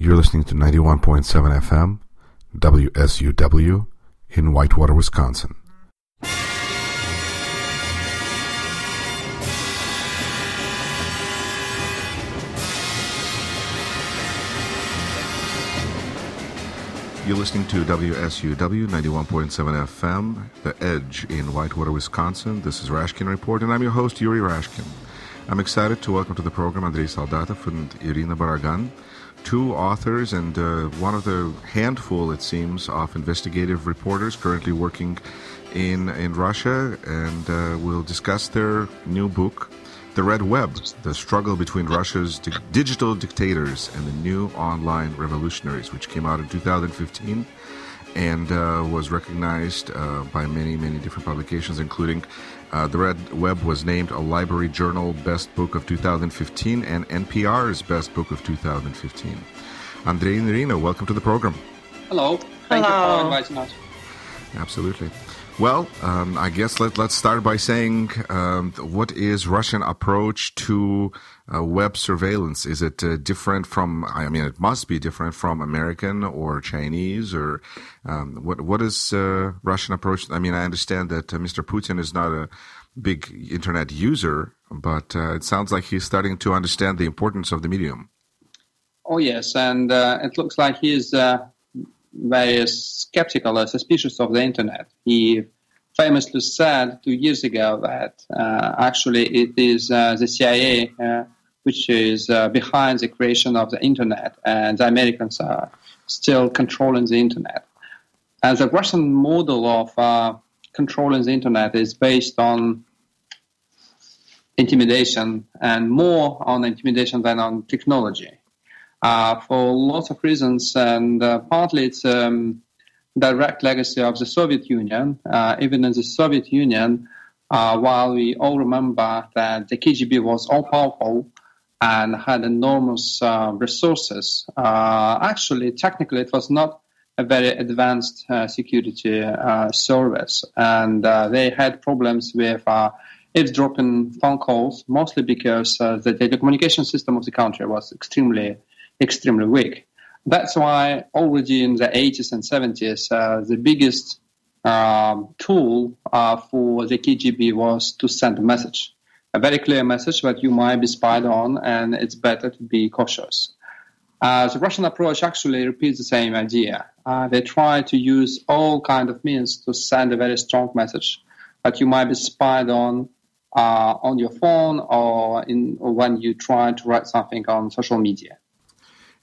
You're listening to 91.7 FM, WSUW, in Whitewater, Wisconsin. You're listening to WSUW 91.7 FM, The Edge in Whitewater, Wisconsin. This is Rashkin Report, and I'm your host, Yuri Rashkin. I'm excited to welcome to the program Andrei Soldatov and Irina Borogan, two authors and uh, one of the handful, it seems, of investigative reporters currently working in, in Russia, and uh, we'll discuss their new book, the Red Web, the struggle between Russia's di- digital dictators and the new online revolutionaries, which came out in 2015 and uh, was recognized uh, by many, many different publications, including uh, The Red Web was named a Library Journal Best Book of 2015 and NPR's Best Book of 2015. Andrei and Irina, welcome to the program. Hello. Thank Hello. you for inviting us. Absolutely. Well, um, I guess let, let's start by saying um, what is Russian approach to uh, web surveillance? Is it uh, different from? I mean, it must be different from American or Chinese or um, what? What is uh, Russian approach? I mean, I understand that uh, Mr. Putin is not a big internet user, but uh, it sounds like he's starting to understand the importance of the medium. Oh, yes. And uh, it looks like he's very skeptical or suspicious of the internet. He famously said two years ago that uh, actually it is uh, the CIA uh, which is uh, behind the creation of the internet, and the Americans are still controlling the internet. And the Russian model of uh, controlling the internet is based on intimidation and more on intimidation than on technology uh, for lots of reasons, and uh, partly it's um, direct legacy of the Soviet Union. Uh, even in the Soviet Union, uh, while we all remember that the KGB was all powerful and had enormous uh, resources, uh, actually, technically, it was not a very advanced security service, and they had problems with eavesdropping phone calls, mostly because the telecommunication system of the country was extremely extremely weak. That's why already in the 80s and 70s, uh, the biggest um, tool uh, for the KGB was to send a message, a very clear message that you might be spied on and it's better to be cautious. Uh, the Russian approach actually repeats the same idea. Uh, they try to use all kind of means to send a very strong message that you might be spied on uh, on your phone or, in, or when you try to write something on social media.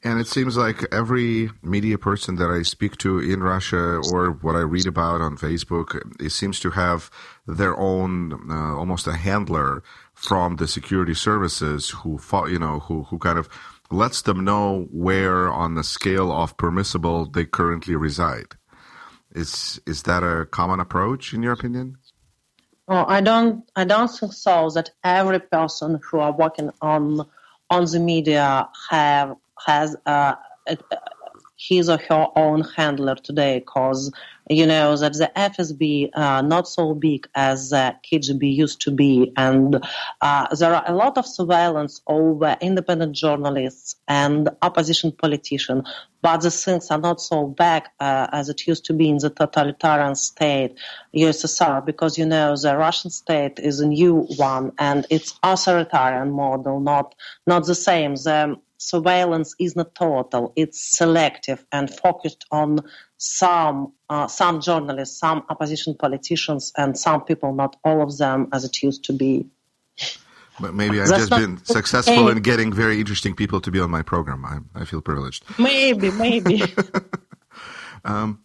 And it seems like every media person that I speak to in Russia or what I read about on Facebook, it seems to have their own, uh, almost a handler from the security services who, you know, who, who kind of lets them know where on the scale of permissible they currently reside. Is, is that a common approach in your opinion? Oh, I don't. I don't think so. That every person who are working on on the media have has uh, his or her own handler today because you know that the FSB uh, not so big as the KGB used to be, and uh, there are a lot of surveillance over independent journalists and opposition politicians. But the things are not so bad uh, as it used to be in the totalitarian state USSR, because you know the Russian state is a new one and it's authoritarian model, not not the same. The surveillance is not total; it's selective and focused on some uh, some journalists, some opposition politicians, and some people. Not all of them, as it used to be. But maybe I've just been successful in getting very interesting people to be on my program. I, I feel privileged. Maybe, maybe. um,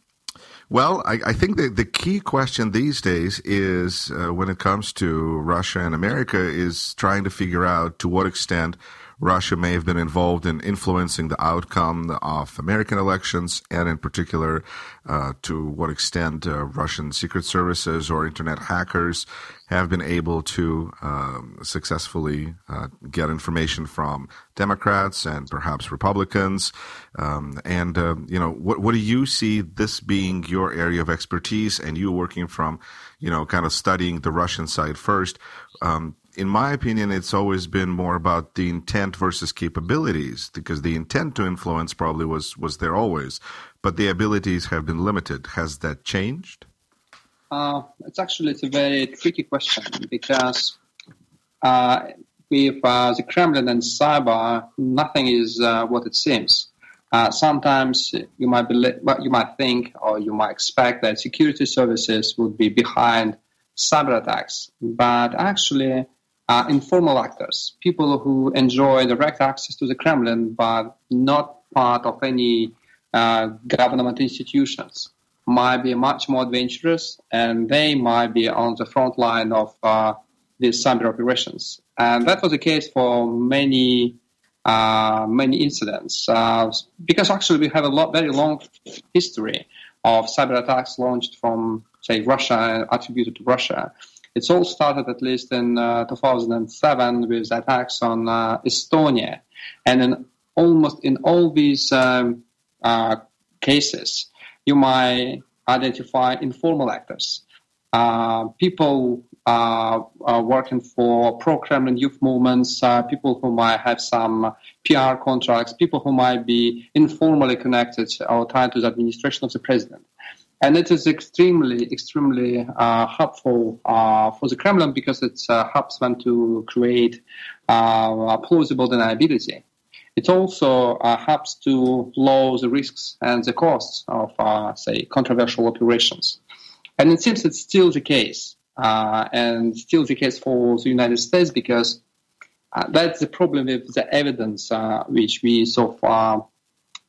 well, I, I, think that the key question these days is uh, when it comes to Russia and America is trying to figure out to what extent Russia may have been involved in influencing the outcome of American elections, and in particular, uh, to what extent uh, Russian secret services or internet hackers have been able to um, successfully uh, get information from Democrats and perhaps Republicans. Um, and uh, you know, what what do you see this being your area of expertise, and you working from, you know, kind of studying the Russian side first? Um, in my opinion, it's always been more about the intent versus capabilities, because the intent to influence probably was was there always, but the abilities have been limited. Has that changed? Uh, it's actually it's a very tricky question because uh, with uh, the Kremlin and cyber, nothing is uh, what it seems. Uh, sometimes you might be, you might think or you might expect that security services would be behind cyber attacks, but actually, uh, informal actors, people who enjoy direct access to the Kremlin but not part of any uh, government institutions, might be much more adventurous, and they might be on the front line of uh, these cyber operations. And that was the case for many uh, many incidents uh, because actually we have a lot, very long history of cyber attacks launched from say Russia attributed to Russia. It's all started at least in uh, 2007 with attacks on uh, Estonia, and in almost in all these um, uh, cases, you might identify informal actors, uh, people uh, uh, working for pro-Kremlin youth movements, uh, people who might have some PR contracts, people who might be informally connected or tied to the administration of the president. And it is extremely, extremely uh, helpful uh, for the Kremlin because it helps them to create a plausible deniability. It also helps to lower the risks and the costs of, say, controversial operations. And it seems it's still the case uh, and still the case for the United States because uh, that's the problem with the evidence uh, which we so far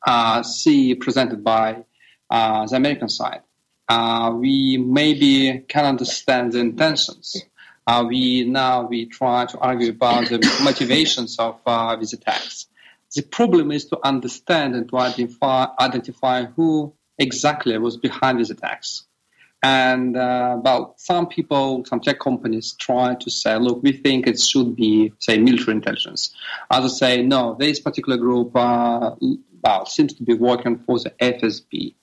uh, see presented by uh, the American side. Uh, we maybe can understand the intentions. we now we try to argue about the motivations of these attacks. The problem is to understand and to identify, identify who exactly was behind these attacks. And uh, well, some people, some tech companies try to say, look, we think it should be, say, military intelligence. Others say, no, this particular group, uh, well, seems to be working for the FSB.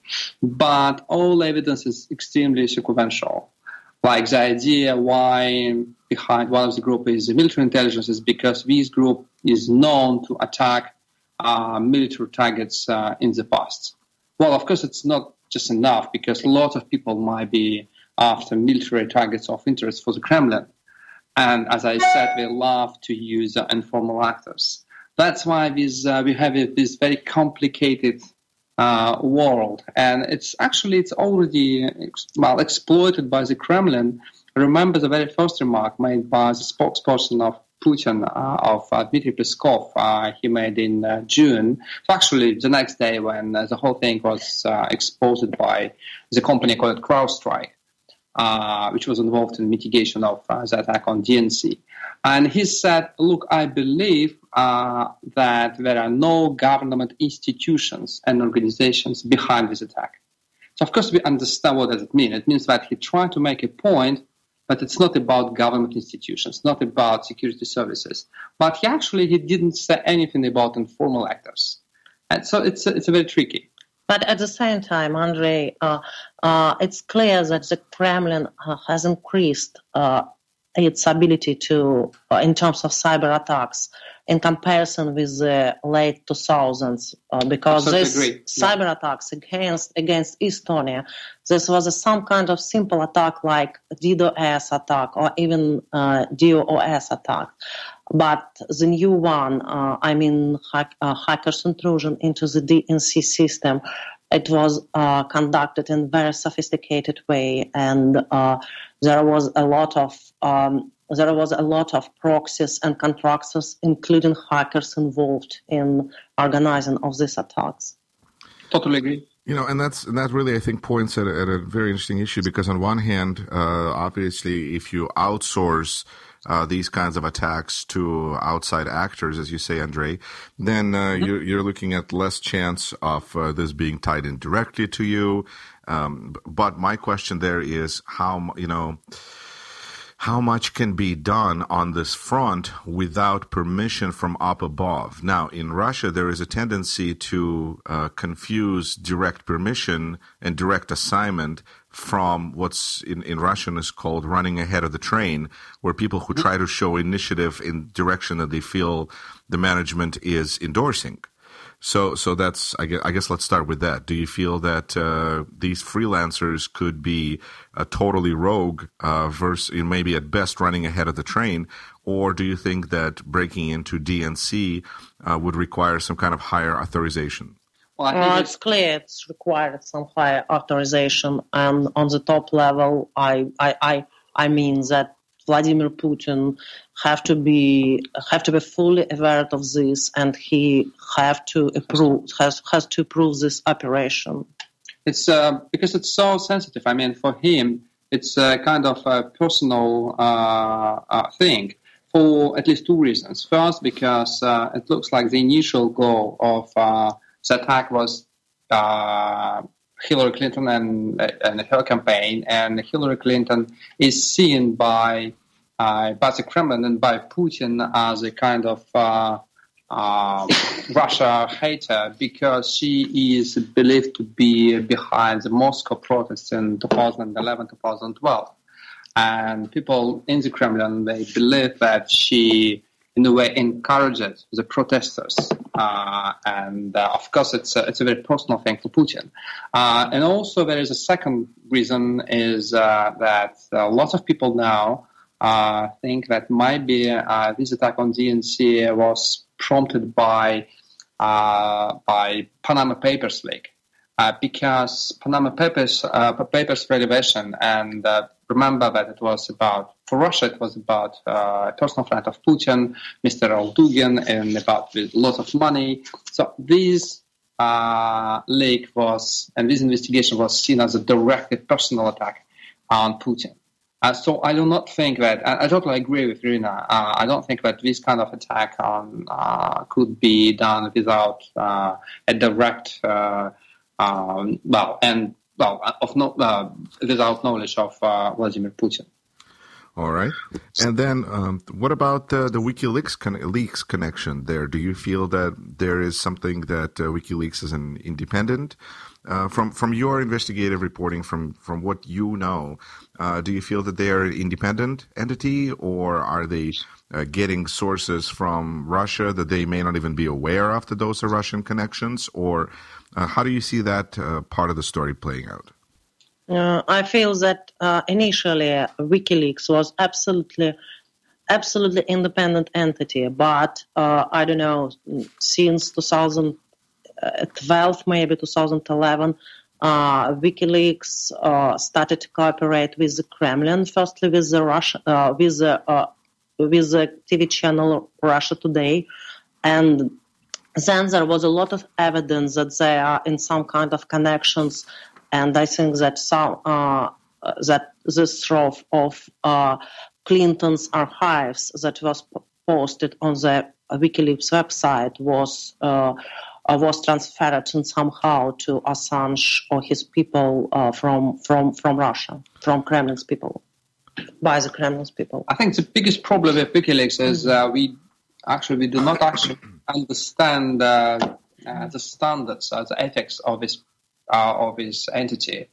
But all evidence is extremely circumstantial. Like the idea why behind one of the group is the military intelligence is because this group is known to attack uh, military targets uh, in the past. Well, of course, it's not just enough because a lot of people might be after military targets of interest for the Kremlin. And as I said, they love to use informal actors. That's why this, uh, we have this very complicated uh, world, and it's actually it's already well exploited by the Kremlin. Remember the very first remark made by the spokesperson of Putin uh, of uh, Dmitry Peskov uh, he made in uh, June. So actually, the next day when uh, the whole thing was uh, exposed by the company called CrowdStrike, which was involved in mitigation of the attack on DNC. And he said, look, I believe that there are no government institutions and organizations behind this attack. So of course we understand what does it mean. It means that he tried to make a point but it's not about government institutions, not about security services. But he actually he didn't say anything about informal actors, and so it's it's very tricky. But at the same time, Andrei, uh, uh, it's clear that the Kremlin uh, has increased uh, its ability to, uh, in terms of cyber attacks, in comparison with the late 2000s, uh, because this cyber yeah. attacks against against Estonia, this was a, some kind of simple attack like DDoS attack or even uh, DOS attack. But the new one, uh, I mean, hack, uh, hackers intrusion into the DNC system, it was uh, conducted in a very sophisticated way, and uh, there was a lot of um, there was a lot of proxies and contractors, including hackers, involved in organizing of these attacks. Totally agree. You know, and that's and that really I think points at a, at a very interesting issue because on one hand, uh, obviously, if you outsource uh, these kinds of attacks to outside actors, as you say, Andre, then uh, mm-hmm. you're, you're, looking at less chance of uh, this being tied in directly to you. Um, but my question there is how you know how much can be done on this front without permission from up above. Now, in Russia, there is a tendency to uh, confuse direct permission and direct assignment from what's in, in Russian is called running ahead of the train, where people who try to show initiative in direction that they feel the management is endorsing. So, so that's I guess, I guess let's start with that. Do you feel that uh, these freelancers could be a totally rogue uh, versus maybe at best running ahead of the train, or do you think that breaking into DNC uh, would require some kind of higher authorization? Well, uh, it's clear it's required some higher authorization, and on the top level, I I I, I mean that Vladimir Putin have to be have to be fully aware of this, and he have to approve has has to approve this operation. It's uh, because it's so sensitive. I mean, for him, it's a kind of a personal uh, uh, thing for at least two reasons. First, because uh, it looks like the initial goal of uh, the attack was uh, Hillary Clinton and, and her campaign, and Hillary Clinton is seen by uh, by the Kremlin and by Putin as a kind of uh, uh, Russia hater because she is believed to be behind the Moscow protests in 2011-2012. And people in the Kremlin, they believe that she, in a way, encourages the protesters. Uh, and uh, of course, it's a, it's a very personal thing for Putin. Uh, and also, there is a second reason is uh, that a lot of people now uh, think that maybe uh, this attack on DNC was prompted by uh, by Panama Papers leak. Uh, because Panama Papers uh, Papers revelation, and uh, remember that it was about for Russia, it was about a personal friend of Putin, Mr. Roldugin, and about a lot of money. So this leak was and this investigation was seen as a direct personal attack on Putin. Uh, so I do not think that I, I totally agree with Rina. Uh, I don't think that this kind of attack on, uh, could be done without uh, a direct, uh, um, well, and well, of no, uh, without knowledge of Vladimir Putin. All right, and then um, what about the WikiLeaks con- leaks connection? There, do you feel that there is something that WikiLeaks is an independent? Uh, from from your investigative reporting, from from what you know, uh, do you feel that they are an independent entity, or are they uh, getting sources from Russia that they may not even be aware of that those are Russian connections, or uh, how do you see that uh, part of the story playing out? I feel that initially WikiLeaks was absolutely absolutely independent entity, but I don't know since 2012, maybe 2011, uh, WikiLeaks uh, started to cooperate with the Kremlin, firstly with the Russia, uh, with the uh, with the TV channel Russia Today, and then there was a lot of evidence that they are in some kind of connections, and I think that some uh, that this trove of uh, Clinton's archives that was posted on the WikiLeaks website was uh, was transferred somehow to Assange or his people uh, from from from Russia, from Kremlin's people, by the Kremlin's people. I think the biggest problem with WikiLeaks is uh, we actually we do not actually understand uh, the standards, the ethics of this of this entity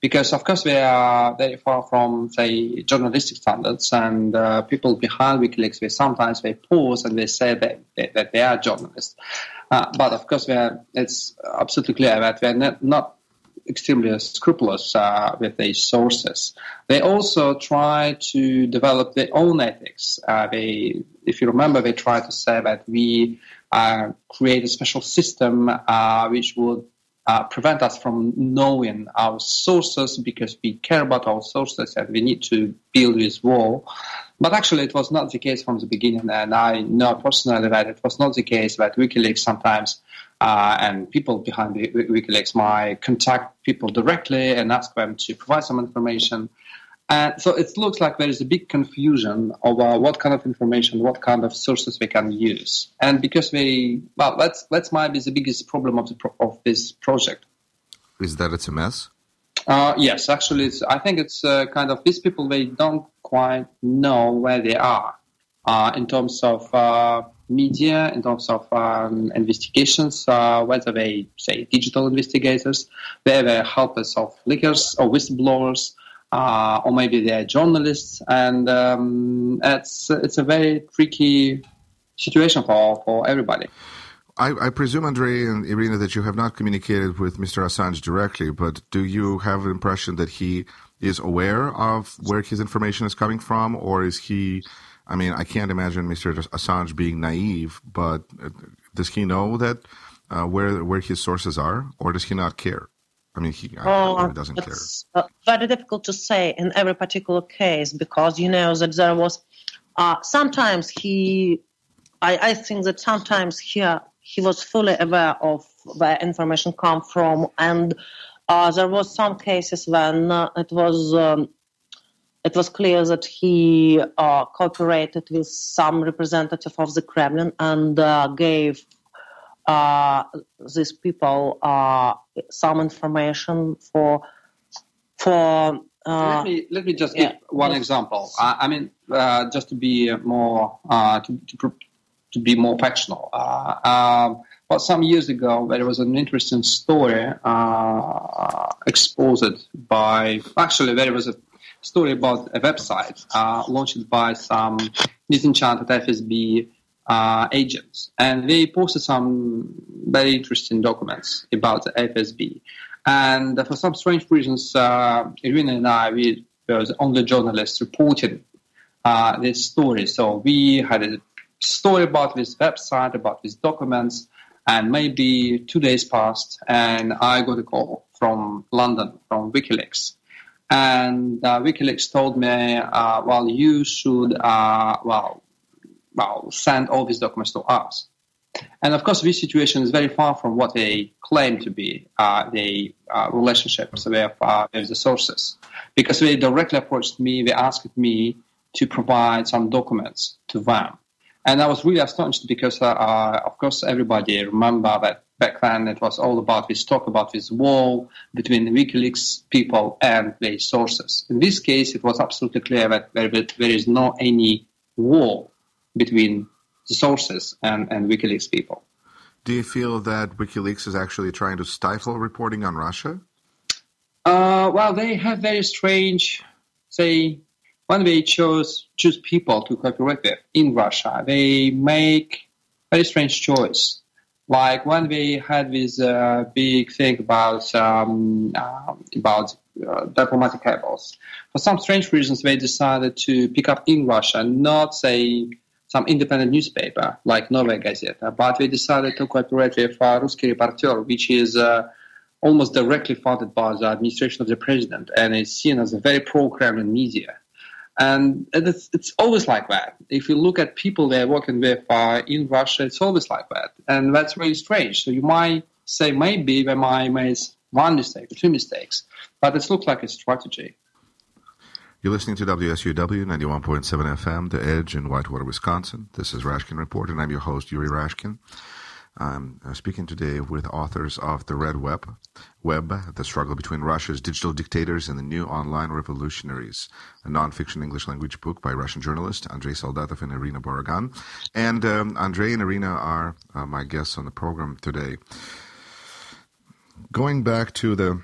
because of course we are very far from say journalistic standards and uh, people behind WikiLeaks they sometimes they pause and they say that, that they are journalists uh, but of course, are, it's absolutely clear that they're not, not extremely scrupulous uh, with their sources. They also try to develop their own ethics. Uh, they, if you remember, they try to say that we uh, create a special system uh, which would uh, prevent us from knowing our sources because we care about our sources and we need to build this wall. But actually, it was not the case from the beginning, and I know personally that it was not the case that WikiLeaks sometimes uh, and people behind WikiLeaks might contact people directly and ask them to provide some information. And so it looks like there is a big confusion over what kind of information, what kind of sources we can use. And because we, well, that's that's might be the biggest problem of the of this project. Is that it's a mess? Uh, yes, actually, I think it's uh, kind of these people they don't quite know where they are uh, in terms of uh, media, in terms of um, investigations, uh, whether they say digital investigators, whether they're helpers of leakers or whistleblowers, uh, or maybe they're journalists, and um, it's it's a very tricky situation for for everybody. I, I, presume, Andrei and Irina, that you have not communicated with Mr. Assange directly, but do you have an impression that he is aware of where his information is coming from, or is he? I mean, I can't imagine Mr. Assange being naive, but uh, does he know that uh, where where his sources are, or does he not care? I mean, he, oh, he doesn't care. Uh, very difficult to say in every particular case because you know that there was uh, sometimes he. I, I think that sometimes he he was fully aware of where information come from, and uh, there was some cases when uh, it was um, it was clear that he uh, cooperated with some representative of the Kremlin and uh, gave uh, these people uh, some information for for. let me let me just give yeah, one example. I, I mean, just to be more to, to to be more factual. Uh, um, but some years ago, there was an interesting story uh, exposed by, actually, there was a story about a website uh, launched by some disenchanted FSB uh, agents. And they posted some very interesting documents about the FSB. And for some strange reasons, uh, Irina and I, we were the only journalists reporting uh, this story. So we had a story about this website, about these documents, and maybe two days passed, and I got a call from London, from WikiLeaks. And uh, WikiLeaks told me, uh, well, you should, uh, well, well, send all these documents to us. And of course, this situation is very far from what they claim to be uh, the uh, relationships with, uh, with the sources. Because they directly approached me, they asked me to provide some documents to them. And I was really astonished because, uh, uh, of course, everybody remember that back then it was all about this talk about this wall between WikiLeaks people and the sources. In this case, it was absolutely clear that there, there is no any wall between the sources and, and WikiLeaks people. Do you feel that WikiLeaks is actually trying to stifle reporting on Russia? Uh, well, they have very strange, say, when they chose choose people to cooperate with in Russia, they make very strange choice. Like when they had this uh, big thing about um, uh, about uh, diplomatic cables, for some strange reasons they decided to pick up in Russia, not say some independent newspaper like Novaya Gazeta, but we decided to cooperate with uh, Ruski Reporter, which is uh, almost directly funded by the administration of the president and is seen as a very pro-Kremlin media. And it's, it's always like that. If you look at people they're working with uh, in Russia, it's always like that. And that's really strange. So you might say maybe they might make one mistake or two mistakes, but it looks like a strategy. You're listening to WSUW 91.7 FM, The Edge in Whitewater, Wisconsin. This is Rashkin Report, and I'm your host, Yuri Rashkin. I'm uh, speaking today with authors of The Red Web, Web, The Struggle Between Russia's Digital Dictators and the New Online Revolutionaries, a nonfiction English language book by Russian journalist Andrei Soldatov and Irina Borogan. And um, Andrei and Irina are uh, my guests on the program today. Going back to the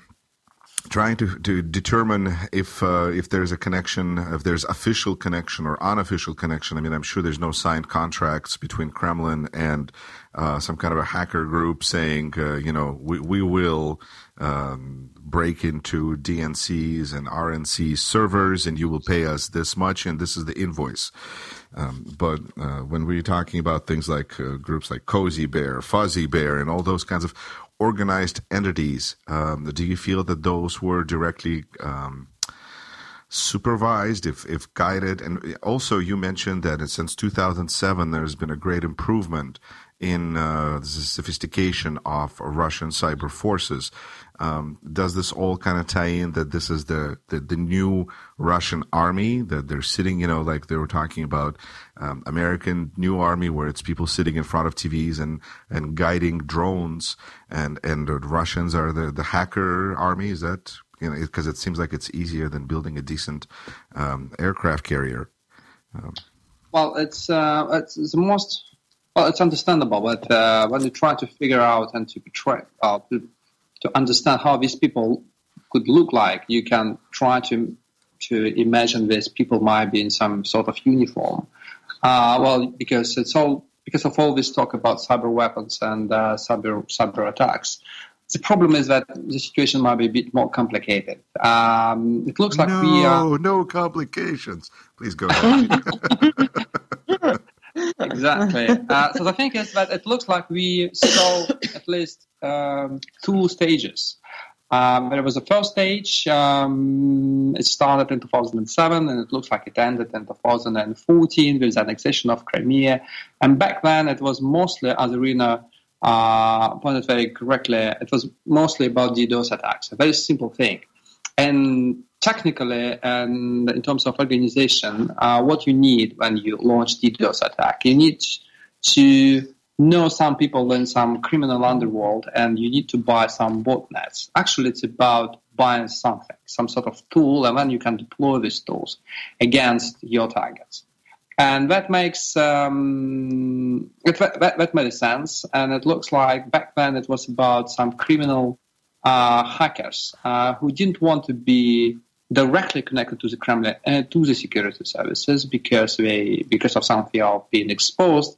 trying to, to determine if uh, if there's a connection, if there's official connection or unofficial connection. I mean, I'm sure there's no signed contracts between Kremlin and uh, some kind of a hacker group saying, uh, you know, we we will um, break into DNCs and RNC servers, and you will pay us this much, and this is the invoice. Um, but uh, when we're talking about things like uh, groups like Cozy Bear, Fuzzy Bear, and all those kinds of organized entities. Um, do you feel that those were directly um, supervised, if, if guided? And also, you mentioned that since 2007, there's been a great improvement in uh, the sophistication of Russian cyber forces. Um, does this all kind of tie in that this is the, the, the, new Russian army that they're sitting, you know, like they were talking about um, American new army where it's people sitting in front of TVs and, and guiding drones and, and the Russians are the, the hacker army. Is that, you know, because it, it, seems like it's easier than building a decent um, aircraft carrier. Um, well, it's, uh, it's the most Well, it's understandable, but uh, when you try to figure out and to portray, uh, to, to understand how these people could look like, you can try to to imagine these people might be in some sort of uniform. Uh, well, because it's all because of all this talk about cyber weapons and uh, cyber cyber attacks. The problem is that the situation might be a bit more complicated. Um, it looks like no, we are no complications. Please go ahead. exactly. Uh, so the thing is that it looks like we saw at least um, two stages. Um, there was a first stage. Um, it started in 2007, and it looks like it ended in 2014 with the annexation of Crimea. And back then, it was mostly, as Irina uh, pointed very correctly, it was mostly about DDoS attacks. A very simple thing. And technically and in terms of organization, uh, what you need when you launch DDoS attack, you need to know some people in some criminal underworld and you need to buy some botnets. Actually, it's about buying something, some sort of tool, and then you can deploy these tools against your targets. And that makes um, it, that, that made sense. And it looks like back then it was about some criminal uh, hackers uh, who didn't want to be directly connected to the Kremlin uh, to the security services because they because of some fear of being exposed.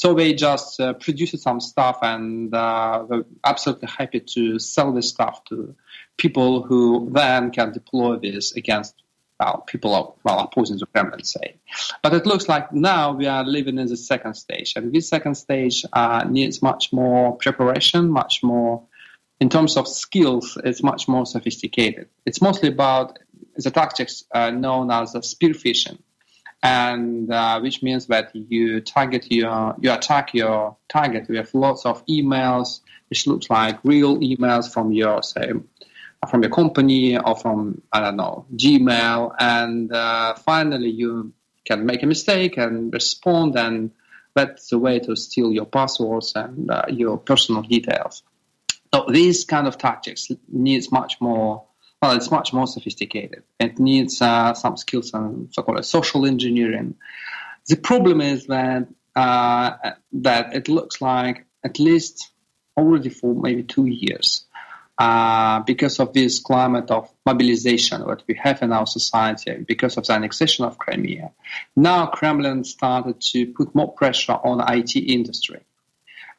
So they just uh, produced some stuff and uh, were absolutely happy to sell this stuff to people who then can deploy this against well, people well, opposing the Kremlin, say. But it looks like now we are living in the second stage, and this second stage uh, needs much more preparation, much more in terms of skills, it's much more sophisticated. It's mostly about the tactics uh, known as spear phishing, and uh, which means that you target your you attack your target with lots of emails, which looks like real emails from your say from your company or from I don't know Gmail, and uh, finally you can make a mistake and respond, and that's the way to steal your passwords and uh, your personal details. So these kind of tactics needs much more. Well, it's much more sophisticated. It needs uh, some skills and so-called social engineering. The problem is that uh, that it looks like at least already for maybe two years, uh, because of this climate of mobilization that we have in our society, because of the annexation of Crimea, now Kremlin started to put more pressure on IT industry.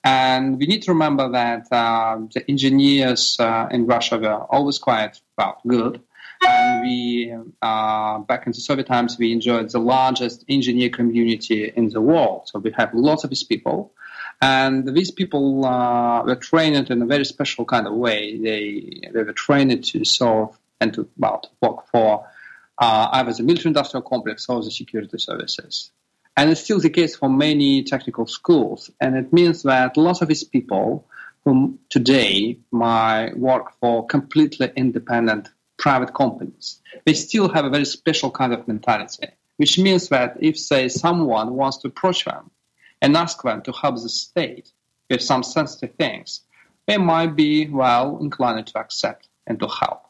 And we need to remember that uh, the engineers uh, in Russia were always quite well good. And we, uh, back in the Soviet times, we enjoyed the largest engineer community in the world. So we have lots of these people. And these people uh, were trained in a very special kind of way. They, they were trained to solve and to, well, to work for uh, either the military industrial complex or the security services. And it's still the case for many technical schools. And it means that lots of these people who today might work for completely independent private companies, they still have a very special kind of mentality, which means that if, say, someone wants to approach them and ask them to help the state with some sensitive things, they might be, well, inclined to accept and to help.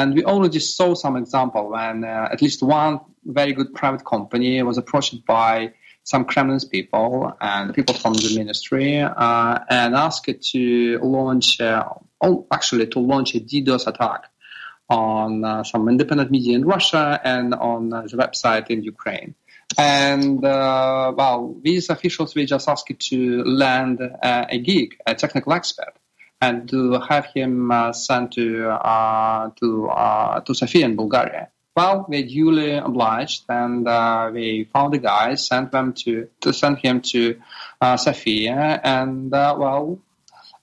And we already saw some example when uh, at least one very good private company was approached by some Kremlin's people and people from the ministry uh, and asked to launch, uh, actually to launch a DDoS attack on uh, some independent media in Russia and on uh, the website in Ukraine. And uh, well, these officials we just asked to land uh, a gig, a technical expert, and to have him sent to to to Sofia in Bulgaria well, they duly obliged, and uh, we found the guy, sent them to to send him to uh, Sofia, and uh, well,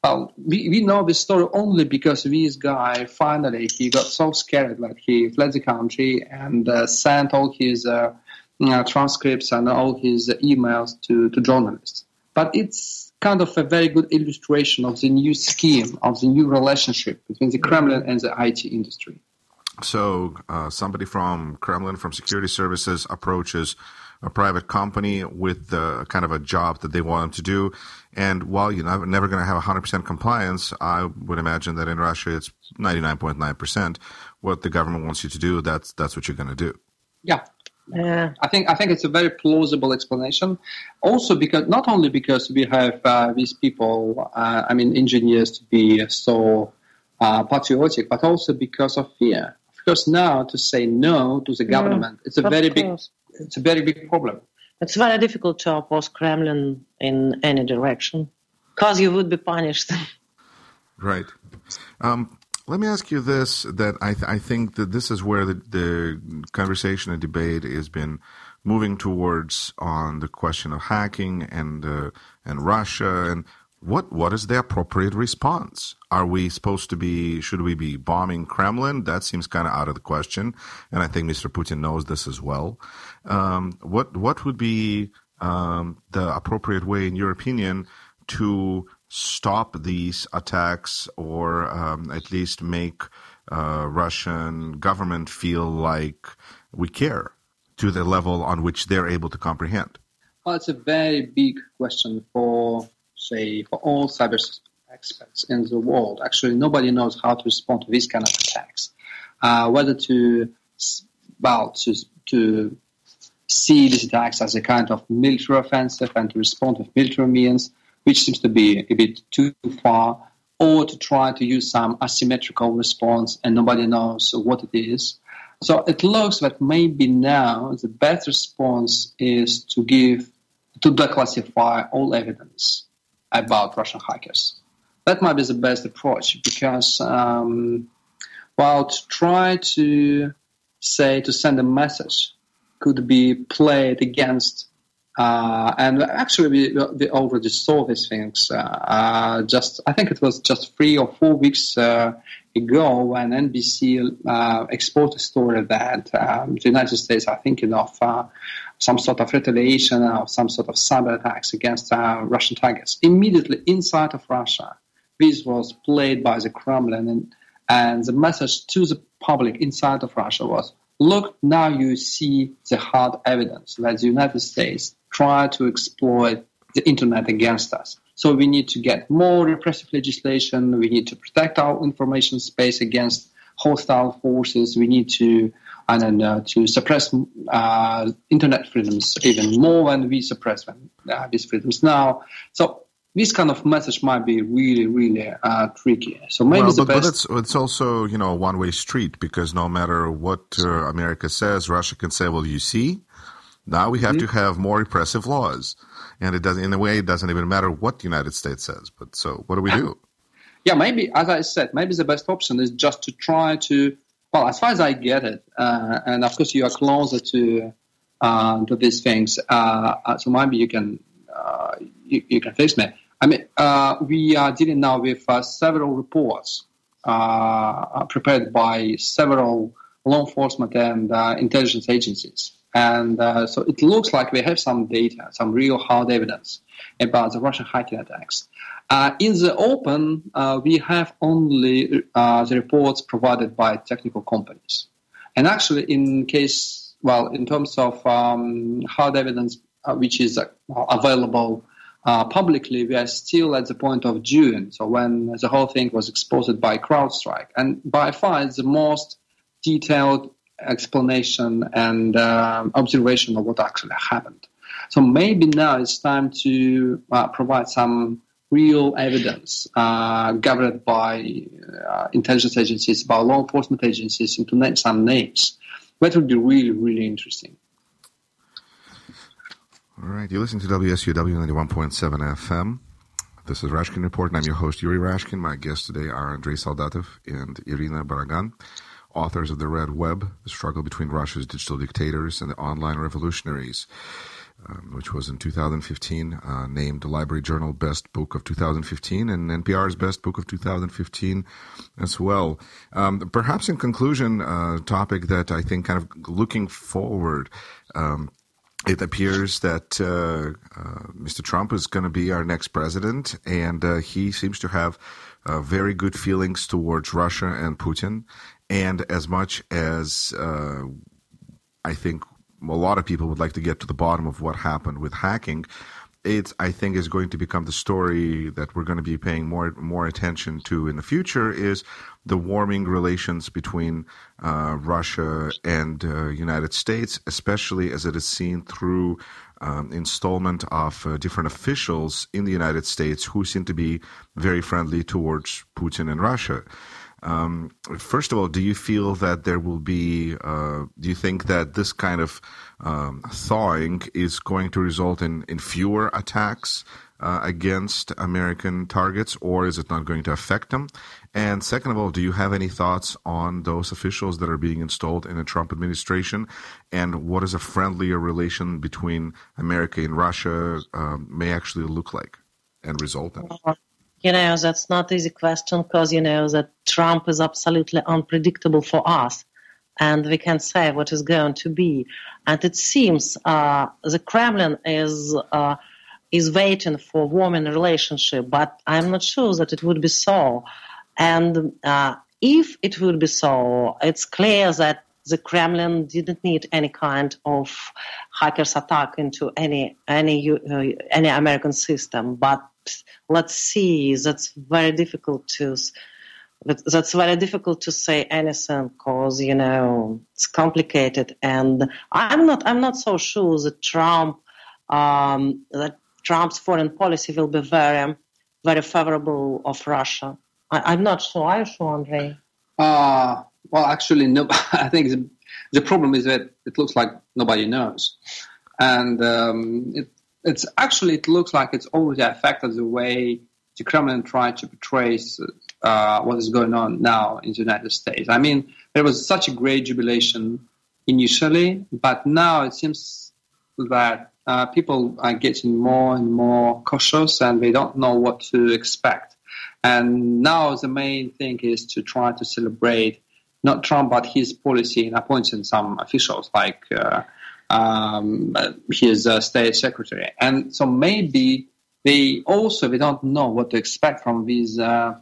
well, we, we know this story only because this guy finally he got so scared that he fled the country and uh, sent all his uh, uh, transcripts and all his emails to, to journalists. But it's kind of a very good illustration of the new scheme of the new relationship between the Kremlin and the IT industry. So uh, somebody from Kremlin, from security services, approaches a private company with the kind of a job that they want them to do. And while you're never going to have 100% compliance, I would imagine that in Russia it's 99.9%. What the government wants you to do, that's that's what you're going to do. Yeah, Yeah. I think I think it's a very plausible explanation. Also, because not only because we have uh, these people, uh, I mean, engineers to be so uh, patriotic, but also because of fear. Of course, now to say no to the government, yeah, it's a very course. big, it's a very big problem. It's very difficult to oppose Kremlin in any direction because you would be punished. right. Um, let me ask you this: that I, th- I think that this is where the, the conversation and debate has been moving towards on the question of hacking and uh, and Russia and what what is the appropriate response? Are we supposed to be? Should we be bombing Kremlin? That seems kind of out of the question, and I think Mr. Putin knows this as well. Um, what what would be um, the appropriate way, in your opinion, to stop these attacks or um, at least make uh, Russian government feel like we care to the level on which they're able to comprehend? Well, it's a very big question for, say, for all cyber experts in the world. Actually, nobody knows how to respond to these kind of attacks. Uh, whether to, well, to, to see these attacks as a kind of military offensive and to respond with military means, which seems to be a bit too far, or to try to use some asymmetrical response and nobody knows what it is. So it looks that maybe now the best response is to give, to declassify all evidence about Russian hackers. That might be the best approach because, um, well, to try to say, to send a message could be played against uh, and actually, we, we already saw these things. Uh, uh, just I think it was just three or four weeks uh, ago when NBC uh, exposed a story that um, the United States are thinking of uh, some sort of retaliation or some sort of cyber attacks against Russian targets. Immediately inside of Russia, this was played by the Kremlin, and, and the message to the public inside of Russia was look, now you see the hard evidence that the United States try to exploit the internet against us. So we need to get more repressive legislation. We need to protect our information space against hostile forces. We need to and then uh, to suppress uh, internet freedoms even more than we suppress them, uh, these freedoms now. So this kind of message might be really, really uh, tricky. So maybe well, but, best... but, it's it's also you know a one way street because no matter what uh, America says, Russia can say, "Well, you see, now we have mm-hmm. to have more repressive laws," and it doesn't. In a way, it doesn't even matter what the United States says. But so, what do we do? Yeah, maybe as I said, maybe the best option is just to try to. Well, as far as I get it, uh, and of course you are closer to uh, to these things, uh, uh, so maybe you can you, you can fix me I mean, uh, we are dealing now with uh, several reports uh, prepared by several law enforcement and uh, intelligence agencies. And uh, so it looks like we have some data, some real hard evidence about the Russian hacking attacks. Uh, in the open, we have only the reports provided by technical companies. And actually, in case, well, in terms of um, hard evidence which is available uh, publicly, we are still at the point of June, so when the whole thing was exposed by CrowdStrike. And by far, it's the most detailed explanation and uh, observation of what actually happened. So maybe now it's time to uh, provide some real evidence uh, gathered by uh, intelligence agencies, by law enforcement agencies, and to name some names. That would be really, really interesting. All right, you listen to WSUW 91.7 FM. This is Rashkin Report, and I'm your host, Yuri Rashkin. My guests today are Andrei Soldatov and Irina Borogan, authors of The Red Web, The Struggle Between Russia's Digital Dictators and the Online Revolutionaries, um, which was in 2015 uh, named Library Journal Best Book of 2015 and NPR's Best Book of 2015 as well. Um, perhaps in conclusion, a uh, topic that I think kind of looking forward um, it appears that uh, uh, Mr. Trump is going to be our next president, and uh, he seems to have uh, very good feelings towards Russia and Putin. And as much as uh, I think a lot of people would like to get to the bottom of what happened with hacking, it I think is going to become the story that we're going to be paying more more attention to in the future is the warming relations between uh, Russia and uh, United States, especially as it is seen through um, installment of uh, different officials in the United States who seem to be very friendly towards Putin and Russia. Um, first of all, do you feel that there will be? Uh, do you think that this kind of um, thawing is going to result in, in fewer attacks uh, against American targets, or is it not going to affect them? And second of all, do you have any thoughts on those officials that are being installed in the Trump administration, and what is a friendlier relation between America and Russia um, may actually look like and result in? You know, that's not easy question because you know that Trump is absolutely unpredictable for us and we can't say what is going to be. And it seems uh, the Kremlin is uh, is waiting for warming relationship, but I'm not sure that it would be so. And uh, if it would be so, it's clear that the Kremlin didn't need any kind of hackers attack into any any uh, any American system. But let's see, that's very difficult to that's very difficult to say anything because you know it's complicated. And i'm not i'm not so sure that trump um, that trump's foreign policy will be very very favorable of russia. I, am not sure. You sure andre uh, well actually no i think the, the, problem is that it looks like nobody knows. And um, it, it's actually it looks like it's already affected the way the kremlin tried to portray uh, what is going on now in the United States. I mean, there was such a great jubilation initially, but now it seems that uh, people are getting more and more cautious and they don't know what to expect. And now the main thing is to try to celebrate not Trump, but his policy in appointing some officials like uh, um, his uh, state secretary. And so maybe they also they don't know what to expect from these uh,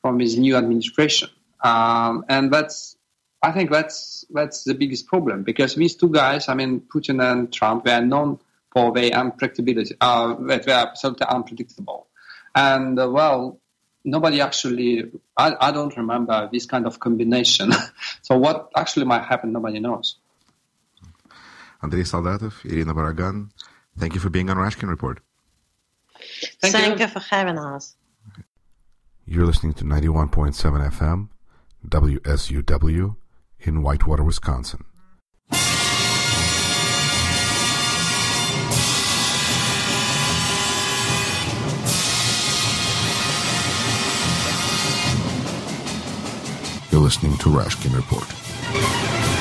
from his new administration. Um, and that's, I think that's that's the biggest problem because these two guys, I mean, Putin and Trump, they are known for their unpredictability, uh, that they are absolutely unpredictable. And uh, well, nobody actually, I, I don't remember this kind of combination. so what actually might happen, nobody knows. Andrei Soldatov, Irina Borogan, thank you for being on Rashkin Report. Thank, thank you. you for having us. You're listening to 91.7 FM, WSUW, in Whitewater, Wisconsin. You're listening to Rashkin Report.